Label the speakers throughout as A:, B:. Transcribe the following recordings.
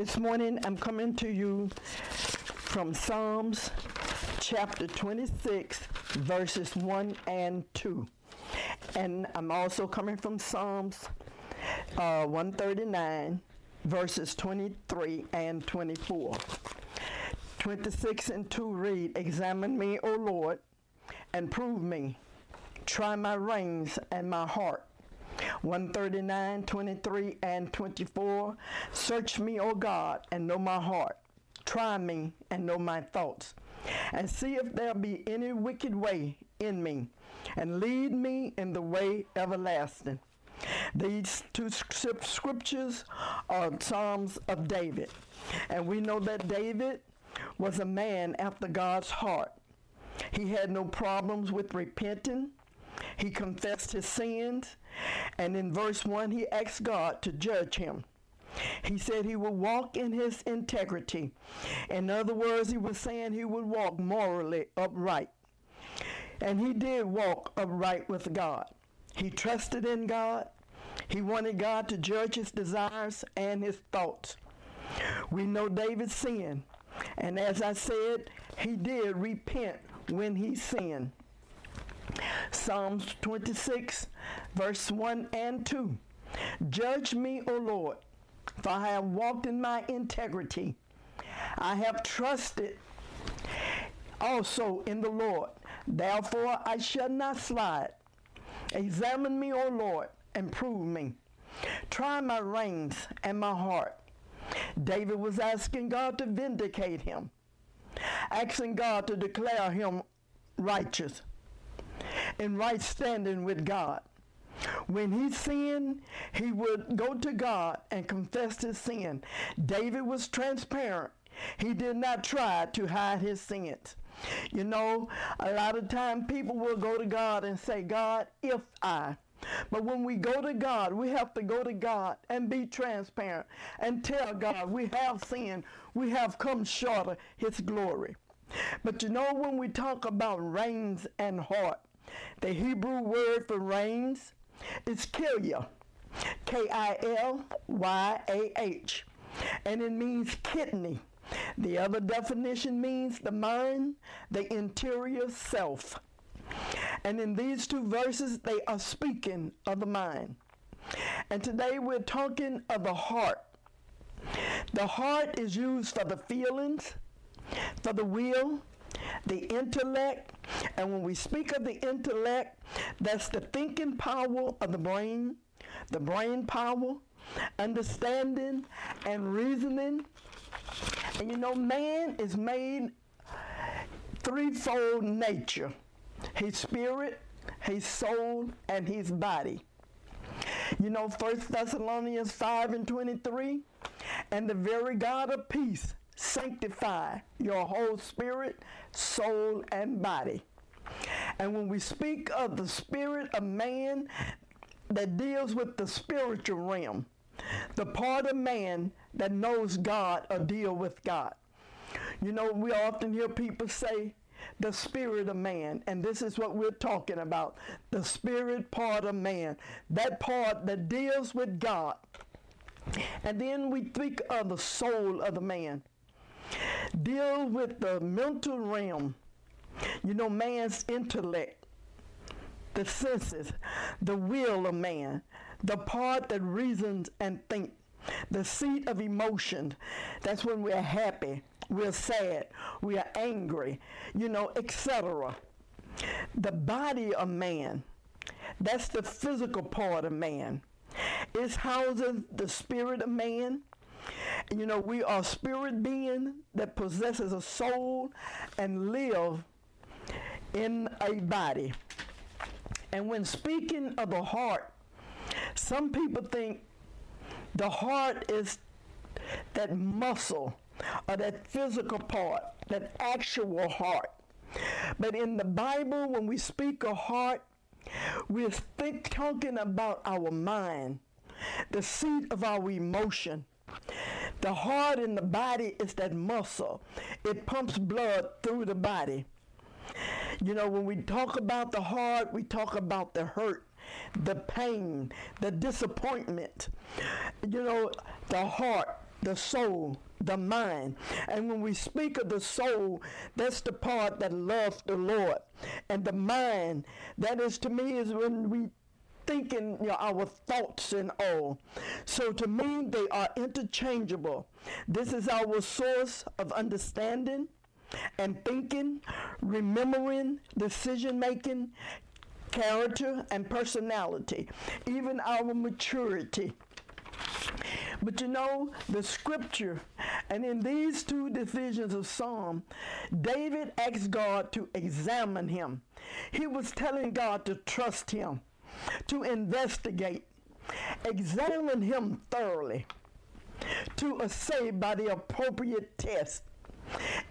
A: This morning I'm coming to you from Psalms chapter 26, verses 1 and 2. And I'm also coming from Psalms uh, 139, verses 23 and 24. 26 and 2 read, Examine me, O Lord, and prove me. Try my reins and my heart 139, 23, and 24. Search me, O God, and know my heart. Try me and know my thoughts. And see if there be any wicked way in me, and lead me in the way everlasting. These two scriptures are Psalms of David. And we know that David was a man after God's heart. He had no problems with repenting. He confessed his sins. And in verse 1, he asked God to judge him. He said he would walk in his integrity. In other words, he was saying he would walk morally upright. And he did walk upright with God. He trusted in God. He wanted God to judge his desires and his thoughts. We know David sinned. And as I said, he did repent when he sinned. Psalms 26, verse 1 and 2. Judge me, O Lord, for I have walked in my integrity. I have trusted also in the Lord. Therefore I shall not slide. Examine me, O Lord, and prove me. Try my reins and my heart. David was asking God to vindicate him, asking God to declare him righteous in right standing with God. When he sinned, he would go to God and confess his sin. David was transparent. He did not try to hide his sins. You know, a lot of time people will go to God and say, God, if I. But when we go to God, we have to go to God and be transparent and tell God we have sinned, we have come short of his glory. But you know, when we talk about reins and heart, the Hebrew word for reins is kilyah, K-I-L-Y-A-H, and it means kidney. The other definition means the mind, the interior self. And in these two verses, they are speaking of the mind. And today we're talking of the heart. The heart is used for the feelings, for the will, the intellect, and when we speak of the intellect, that's the thinking power of the brain, the brain power, understanding, and reasoning. And you know, man is made threefold nature his spirit, his soul, and his body. You know, First Thessalonians 5 and 23, and the very God of peace sanctify your whole spirit, soul, and body. And when we speak of the spirit of man that deals with the spiritual realm, the part of man that knows God or deal with God. You know, we often hear people say, the spirit of man. And this is what we're talking about the spirit part of man, that part that deals with God. And then we think of the soul of the man, deal with the mental realm, you know, man's intellect, the senses, the will of man, the part that reasons and thinks, the seat of emotion. That's when we're happy, we're sad, we are angry, you know, etc. The body of man, that's the physical part of man. It houses the spirit of man. You know, we are spirit being that possesses a soul and live in a body. And when speaking of the heart, some people think the heart is that muscle or that physical part, that actual heart. But in the Bible, when we speak of heart, we're think, talking about our mind, the seat of our emotion. The heart in the body is that muscle. It pumps blood through the body. You know, when we talk about the heart, we talk about the hurt, the pain, the disappointment. You know, the heart, the soul, the mind. And when we speak of the soul, that's the part that loves the Lord. And the mind, that is to me, is when we thinking you know, our thoughts and all. So to me, they are interchangeable. This is our source of understanding and thinking, remembering, decision making, character, and personality, even our maturity. But you know, the scripture, and in these two divisions of Psalm, David asked God to examine him. He was telling God to trust him, to investigate, examine him thoroughly, to assay by the appropriate test.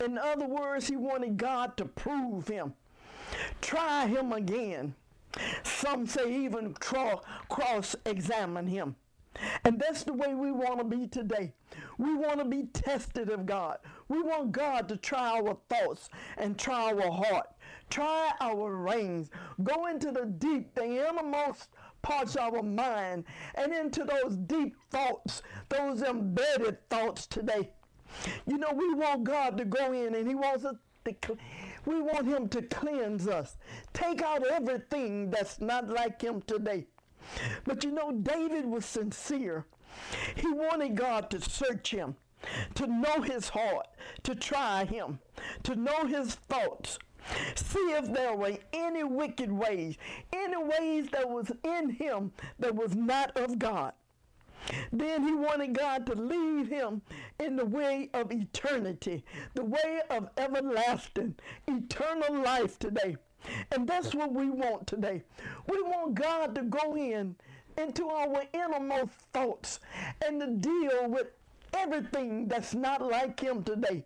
A: In other words, he wanted God to prove him, try him again. Some say even cross examine him. And that's the way we want to be today. We want to be tested of God. We want God to try our thoughts and try our heart, try our reins, go into the deep, the innermost parts of our mind, and into those deep thoughts, those embedded thoughts today. You know, we want God to go in and He wants us to, we want Him to cleanse us, take out everything that's not like Him today. But you know, David was sincere. He wanted God to search him, to know his heart, to try him, to know his thoughts. See if there were any wicked ways, any ways that was in him that was not of God. Then he wanted God to lead him in the way of eternity, the way of everlasting, eternal life today. And that's what we want today. We want God to go in into our innermost thoughts and to deal with everything that's not like him today.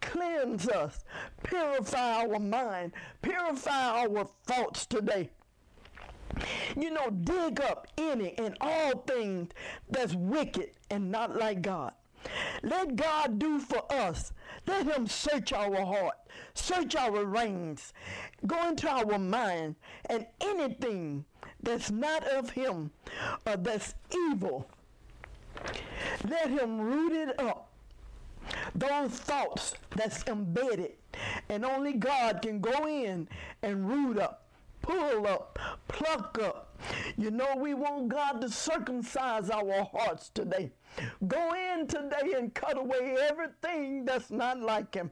A: Cleanse us, purify our mind, purify our thoughts today. You know, dig up any and all things that's wicked and not like God. Let God do for us. Let Him search our heart, search our reins, go into our mind, and anything that's not of Him or that's evil, let Him root it up. Those thoughts that's embedded, and only God can go in and root up pull up, pluck up. You know, we want God to circumcise our hearts today. Go in today and cut away everything that's not like Him.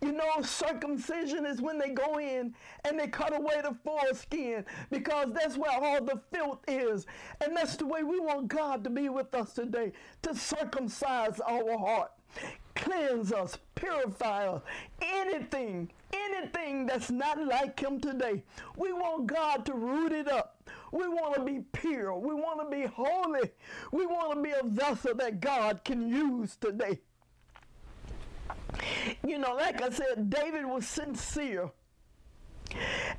A: You know, circumcision is when they go in and they cut away the foreskin because that's where all the filth is. And that's the way we want God to be with us today to circumcise our heart cleanse us, purify us, anything, anything that's not like him today. We want God to root it up. We want to be pure. We want to be holy. We want to be a vessel that God can use today. You know, like I said, David was sincere.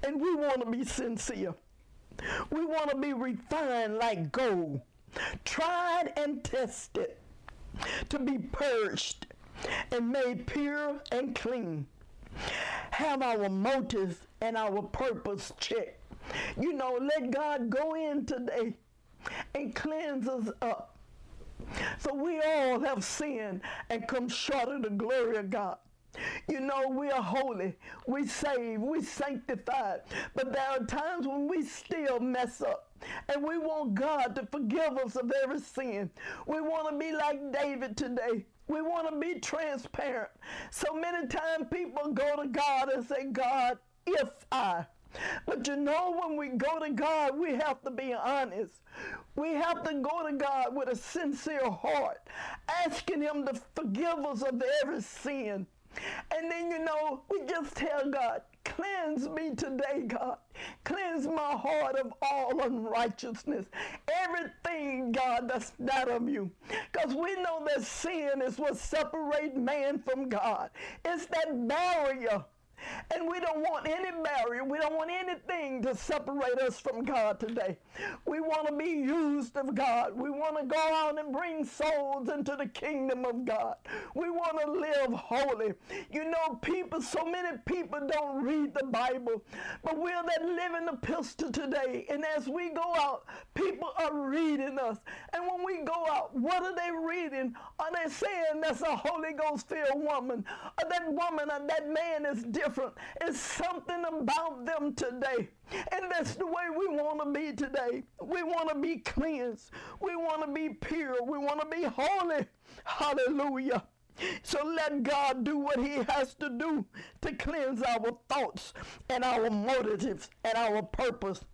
A: And we want to be sincere. We want to be refined like gold, tried and tested, to be purged and made pure and clean. Have our motives and our purpose checked. You know, let God go in today and cleanse us up. So we all have sinned and come short of the glory of God. You know, we are holy, we saved, we sanctified, but there are times when we still mess up. And we want God to forgive us of every sin. We want to be like David today. We want to be transparent. So many times people go to God and say, God, if I. But you know, when we go to God, we have to be honest. We have to go to God with a sincere heart, asking Him to forgive us of every sin. And then, you know, we just tell God, Cleanse me today, God. Cleanse my heart of all unrighteousness. Everything, God, that's not of you. Because we know that sin is what separates man from God. It's that barrier And we don't want any barrier. We don't want anything to separate us from God today. We want to be used of God. We want to go out and bring souls into the kingdom of God. We want to live holy. You know, people, so many people don't read the Bible, but we're that living epistle today. And as we go out, people are reading us. And when we go out, what are they reading? Are they saying that's a Holy Ghost filled woman? Or that woman or that man is different? It's something about them today. And that's the way we want to be today. We want to be cleansed. We want to be pure. We want to be holy. Hallelujah. So let God do what He has to do to cleanse our thoughts and our motives and our purpose.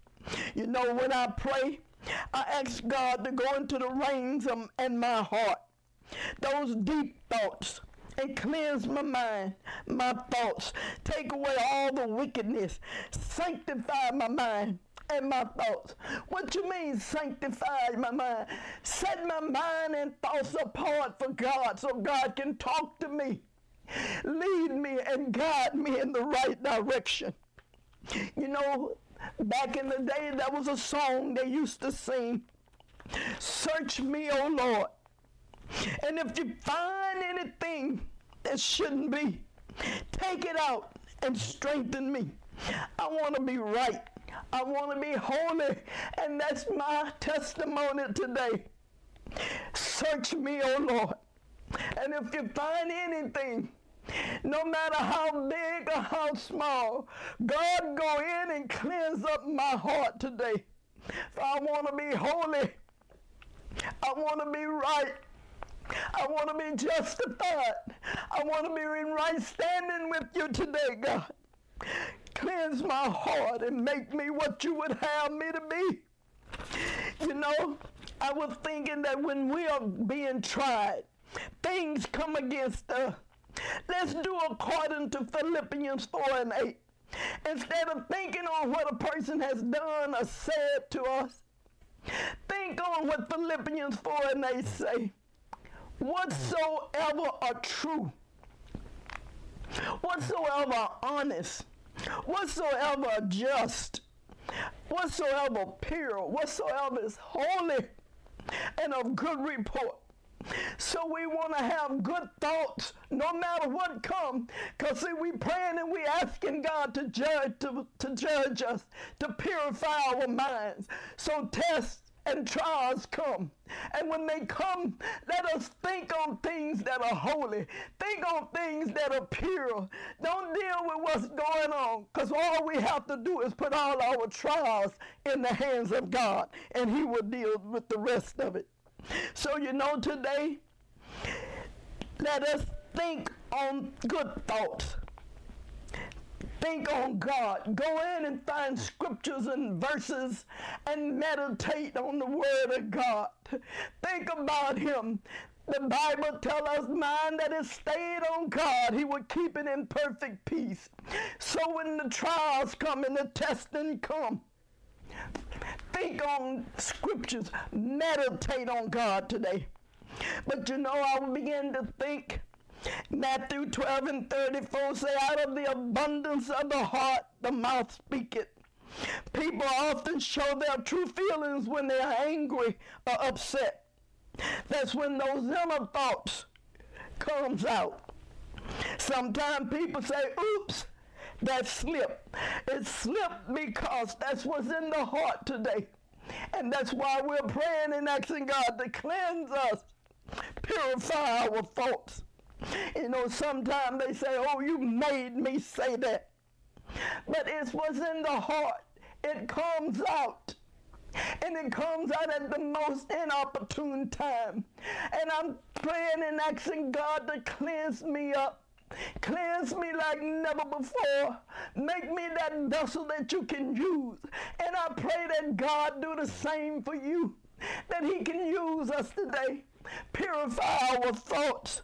A: You know, when I pray, I ask God to go into the reins of, in my heart, those deep thoughts, and cleanse my mind, my thoughts. Take away all the wickedness. Sanctify my mind and my thoughts. What you mean sanctify my mind? Set my mind and thoughts apart for God so God can talk to me. Lead me and guide me in the right direction. You know, back in the day, there was a song they used to sing Search me, O Lord. And if you find anything that shouldn't be, take it out and strengthen me. I want to be right. I want to be holy. And that's my testimony today. Search me, O Lord. And if you find anything, no matter how big or how small, God go in and cleanse up my heart today. For I want to be holy. I want to be right. I want to be justified. I want to be in right standing with you today, God. Cleanse my heart and make me what you would have me to be. You know, I was thinking that when we are being tried, things come against us. Let's do according to Philippians 4 and 8. Instead of thinking on what a person has done or said to us, think on what Philippians 4 and 8 say. Whatsoever are true, whatsoever are honest, whatsoever are just, whatsoever pure, whatsoever is holy and of good report. So we want to have good thoughts no matter what comes. Because see, we praying and we asking God to judge to, to judge us, to purify our minds. So test and trials come. And when they come, let us think on things that are holy. Think on things that are pure. Don't deal with what's going on because all we have to do is put all our trials in the hands of God and He will deal with the rest of it. So, you know, today, let us think on good thoughts think on God. Go in and find scriptures and verses and meditate on the Word of God. Think about Him. The Bible tells us, mind that is stayed on God, He will keep it in perfect peace. So when the trials come and the testing come, think on scriptures, meditate on God today. But you know, I will begin to think Matthew 12 and 34 say, out of the abundance of the heart, the mouth speaketh. People often show their true feelings when they are angry or upset. That's when those inner thoughts comes out. Sometimes people say, oops, that slipped. It slipped because that's what's in the heart today. And that's why we're praying and asking God to cleanse us, purify our thoughts. You know, sometimes they say, oh, you made me say that. But it's what's in the heart. It comes out. And it comes out at the most inopportune time. And I'm praying and asking God to cleanse me up. Cleanse me like never before. Make me that vessel that you can use. And I pray that God do the same for you. That he can use us today. Purify our thoughts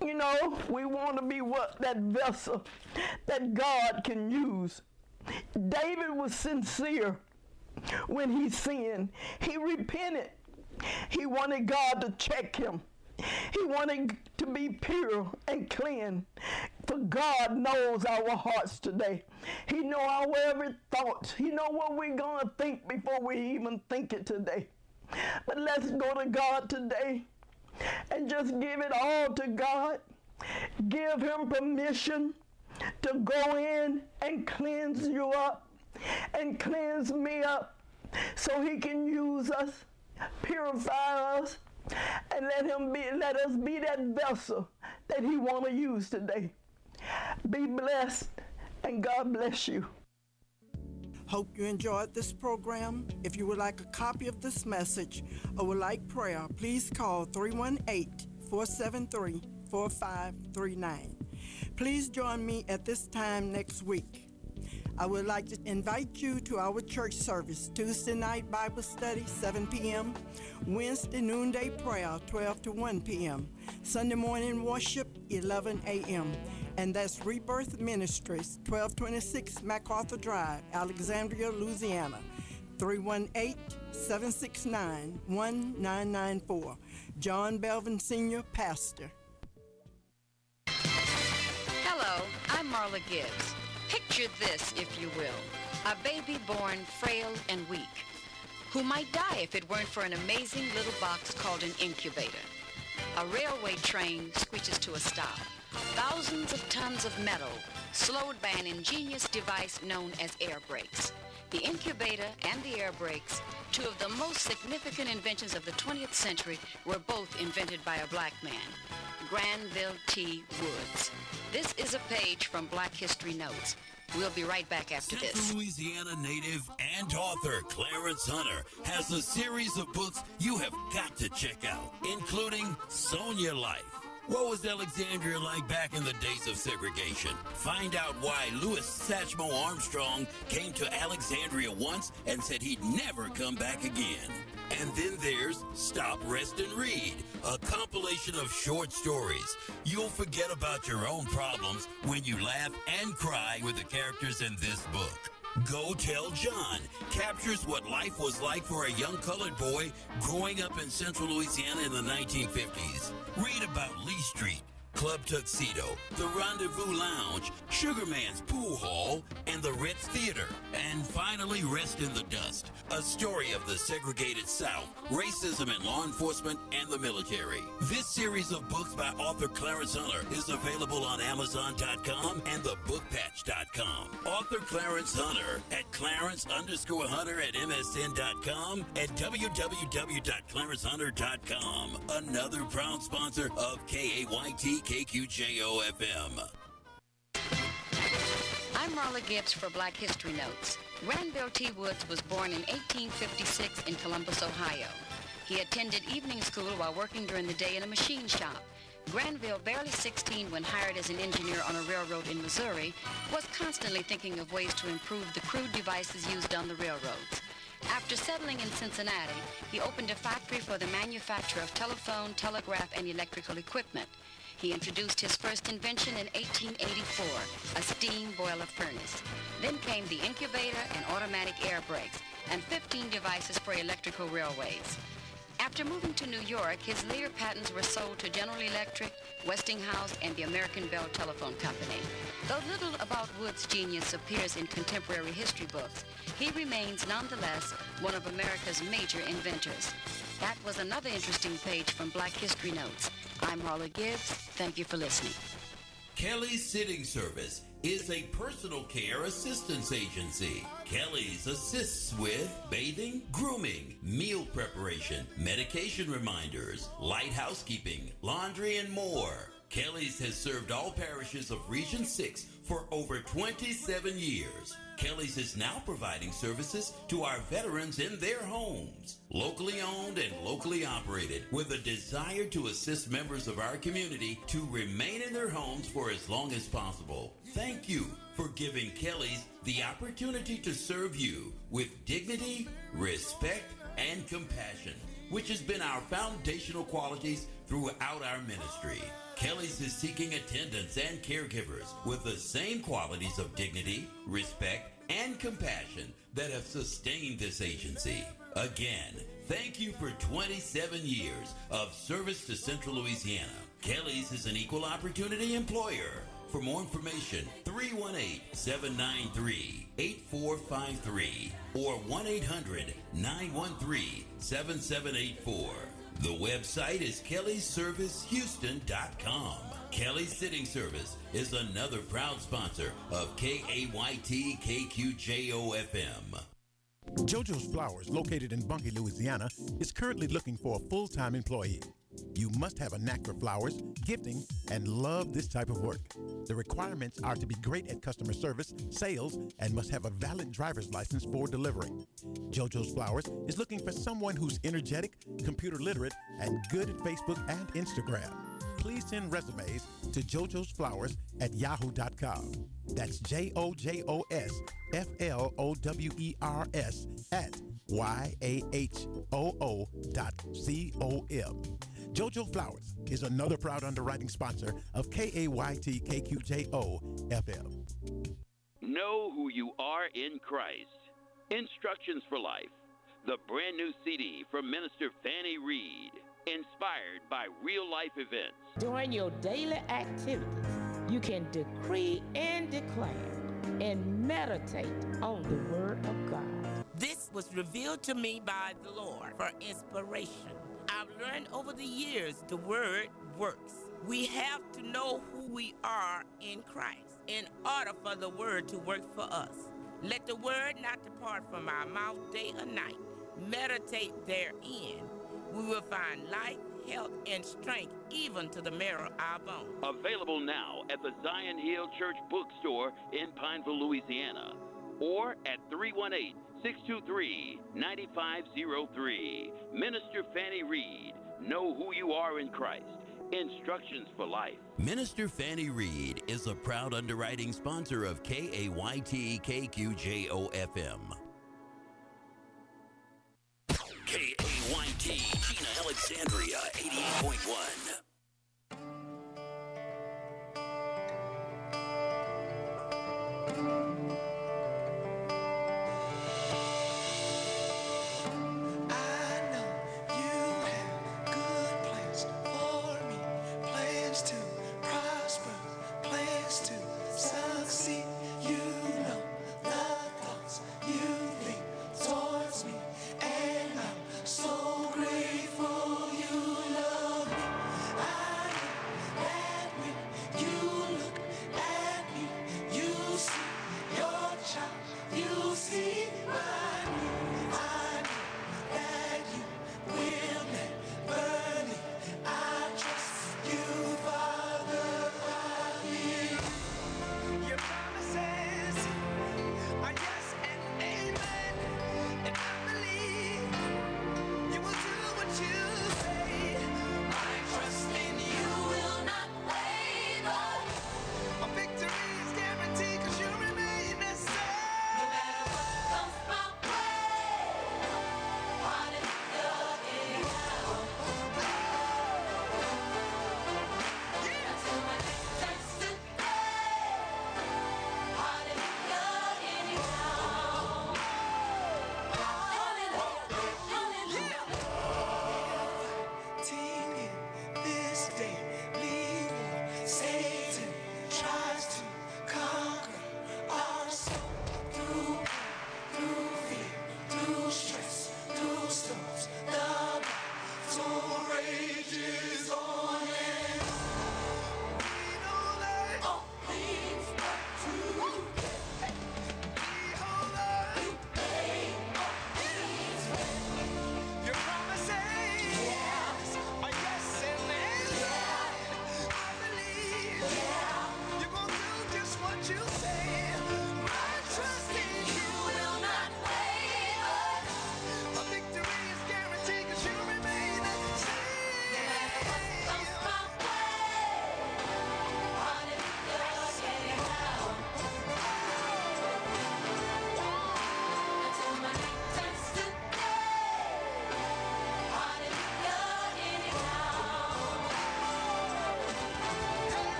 A: you know, we want to be what that vessel that God can use. David was sincere when he sinned. He repented. He wanted God to check him. He wanted to be pure and clean. For God knows our hearts today. He know our every thought. He know what we're going to think before we even think it today. But let's go to God today and just give it all to God. Give him permission to go in and cleanse you up and cleanse me up so he can use us, purify us, and let him be let us be that vessel that he want to use today. Be blessed and God bless you.
B: Hope you enjoyed this program. If you would like a copy of this message or would like prayer, please call 318 473 4539. Please join me at this time next week. I would like to invite you to our church service Tuesday night Bible study, 7 p.m., Wednesday noonday prayer, 12 to 1 p.m., Sunday morning worship, 11 a.m., and that's Rebirth Ministries, 1226 MacArthur Drive, Alexandria, Louisiana. 318 769 1994. John Belvin Sr., Pastor.
C: Hello, I'm Marla Gibbs. Picture this, if you will. A baby born frail and weak, who might die if it weren't for an amazing little box called an incubator. A railway train screeches to a stop. Thousands of tons of metal slowed by an ingenious device known as air brakes. The incubator and the air brakes, two of the most significant inventions of the 20th century, were both invented by a black man, Granville T. Woods. This is a page from Black History Notes. We'll be right back after
D: Central
C: this.
D: Louisiana native and author Clarence Hunter has a series of books you have got to check out, including Sonia Life. What was Alexandria like back in the days of segregation? Find out why Louis Satchmo Armstrong came to Alexandria once and said he'd never come back again. And then there's Stop, Rest, and Read, a compilation of short stories. You'll forget about your own problems when you laugh and cry with the characters in this book. Go Tell John captures what life was like for a young colored boy growing up in central Louisiana in the 1950s. Read about Lee Street, Club Tuxedo, the Rendezvous Lounge, Sugarman's Pool Hall, and the Ritz Theater. And finally, Rest in the Dust, a story of the segregated South, racism in law enforcement, and the military. This series of books by author Clarence Hunter is available on Amazon.com and thebookpatch.com. Author Clarence Hunter at Clarence underscore Hunter at MSN.com and www.clarencehunter.com. Another proud sponsor of KAYT KQJO FM.
C: I'm Marla Gibbs for Black History Notes. Granville T. Woods was born in 1856 in Columbus, Ohio. He attended evening school while working during the day in a machine shop. Granville, barely 16 when hired as an engineer on a railroad in Missouri, was constantly thinking of ways to improve the crude devices used on the railroads. After settling in Cincinnati, he opened a factory for the manufacture of telephone, telegraph, and electrical equipment. He introduced his first invention in 1884, a steam boiler furnace. Then came the incubator and automatic air brakes, and 15 devices for electrical railways. After moving to New York, his later patents were sold to General Electric, Westinghouse, and the American Bell Telephone Company. Though little about Wood's genius appears in contemporary history books, he remains nonetheless one of America's major inventors. That was another interesting page from Black History Notes. I'm Marla Gibbs. Thank you for listening.
D: Kelly's Sitting Service is a personal care assistance agency. Kelly's assists with bathing, grooming, meal preparation, medication reminders, light housekeeping, laundry, and more. Kelly's has served all parishes of Region 6 for over 27 years. Kelly's is now providing services to our veterans in their homes. Locally owned and locally operated with a desire to assist members of our community to remain in their homes for as long as possible. Thank you for giving Kelly's the opportunity to serve you with dignity, respect, and compassion, which has been our foundational qualities throughout our ministry. Kelly's is seeking attendants and caregivers with the same qualities of dignity, respect, and compassion that have sustained this agency. Again, thank you for 27 years of service to Central Louisiana. Kelly's is an equal opportunity employer.
E: For more information, 318 793 8453 or 1 800 913 7784. The website is kellyservicehouston.com. Kelly Sitting Service is another proud sponsor of KAYT KQJO
F: JoJo's Flowers, located in Bunkie, Louisiana, is currently looking for a full time employee. You must have a knack for flowers, gifting, and love this type of work. The requirements are to be great at customer service, sales, and must have a valid driver's license for delivering. JoJo's Flowers is looking for someone who's energetic, computer literate, and good at Facebook and Instagram. Please send resumes to Jojo's Flowers at yahoo.com. That's J O J O S F L O W E R S at Y A H O O dot C O M. Jojo Flowers is another proud underwriting sponsor of KAYT KQJO FM.
D: Know who you are in Christ. Instructions for Life, the brand new CD from Minister Fanny Reed, inspired by real life events.
G: During your daily activities, you can decree and declare and meditate on the Word of God.
H: This was revealed to me by the Lord for inspiration. I've learned over the years the Word works. We have to know who we are in Christ in order for the Word to work for us. Let the Word not depart from our mouth day or night. Meditate therein. We will find life, health, and strength even to the marrow of our bones.
D: Available now at the Zion Hill Church bookstore in Pineville, Louisiana, or at 318 623 9503. Minister Fanny Reed, know who you are in Christ. Instructions for life.
E: Minister Fanny Reed is a proud underwriting sponsor of KAYT KQJO FM. KAYT, Jena Alexandria, 88.1. You see my name.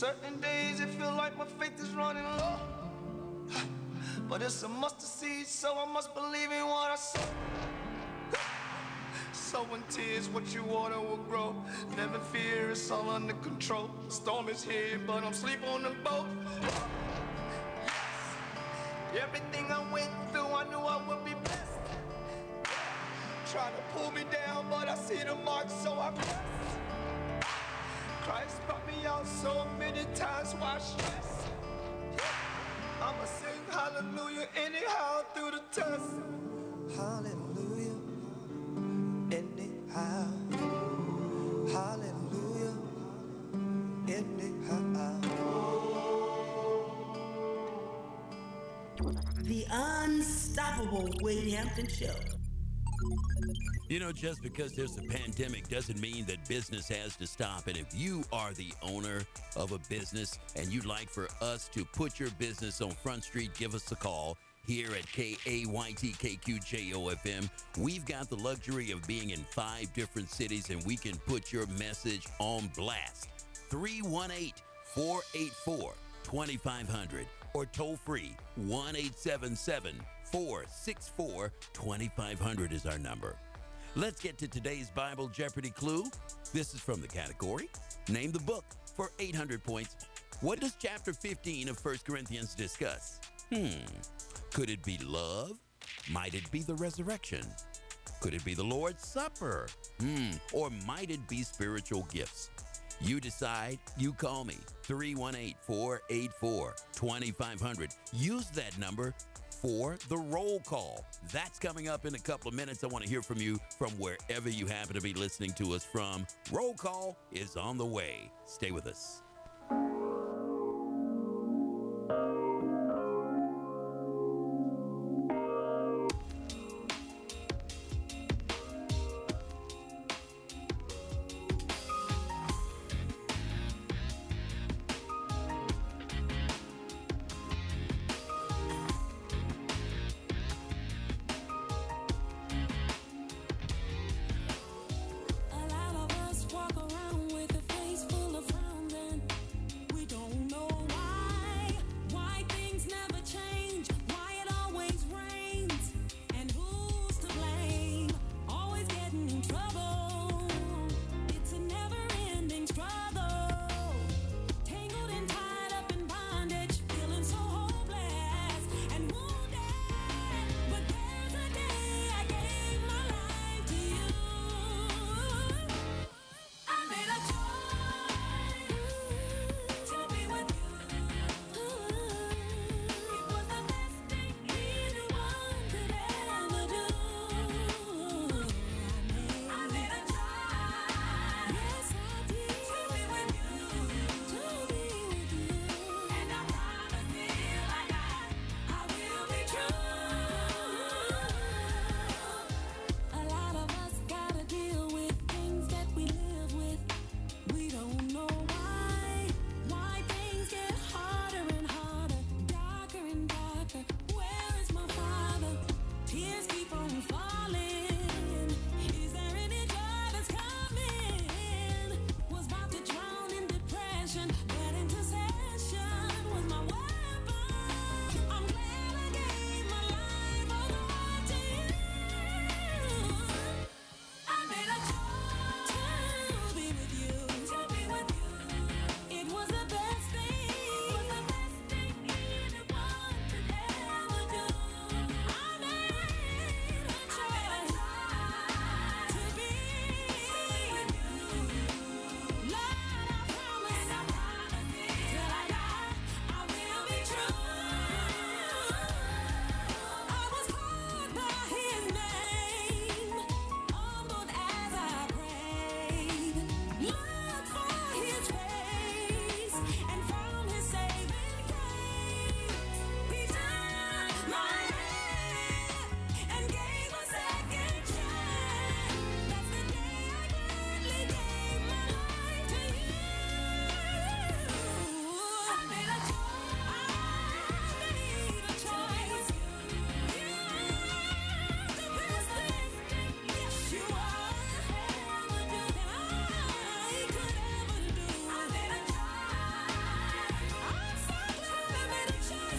E: Certain days it feel like my faith is running low. But it's a mustard seed, so I must believe in what I say. Sowing tears, what you water will grow. Never fear, it's all under control. Storm is here, but I'm sleep on the boat. Everything I went through, I knew I would be blessed. Trying to pull me down, but I see the mark, so I press. Christ out so many times, why stress? I'ma sing hallelujah anyhow through the test. Hallelujah, anyhow. Hallelujah, anyhow.
I: The Unstoppable Wade Hampton Show.
D: You know, just because there's a pandemic doesn't mean that business has to stop. And if you are the owner of a business and you'd like for us to put your business on Front Street, give us a call here at KAYTKQJOFM. We've got the luxury of being in five different cities and we can put your message on blast. 318 484 2500 or toll free 1 877 464 2500 is our number. Let's get to today's Bible Jeopardy clue. This is from the category Name the book for 800 points. What does chapter 15 of 1 Corinthians discuss? Hmm. Could it be love? Might it be the resurrection? Could it be the Lord's Supper? Hmm. Or might it be spiritual gifts? You decide, you call me 318 484 2500. Use that number for the roll call. That's coming up in a couple of minutes. I want to hear from you from wherever you happen to be listening to us from. Roll call is on the way. Stay with us.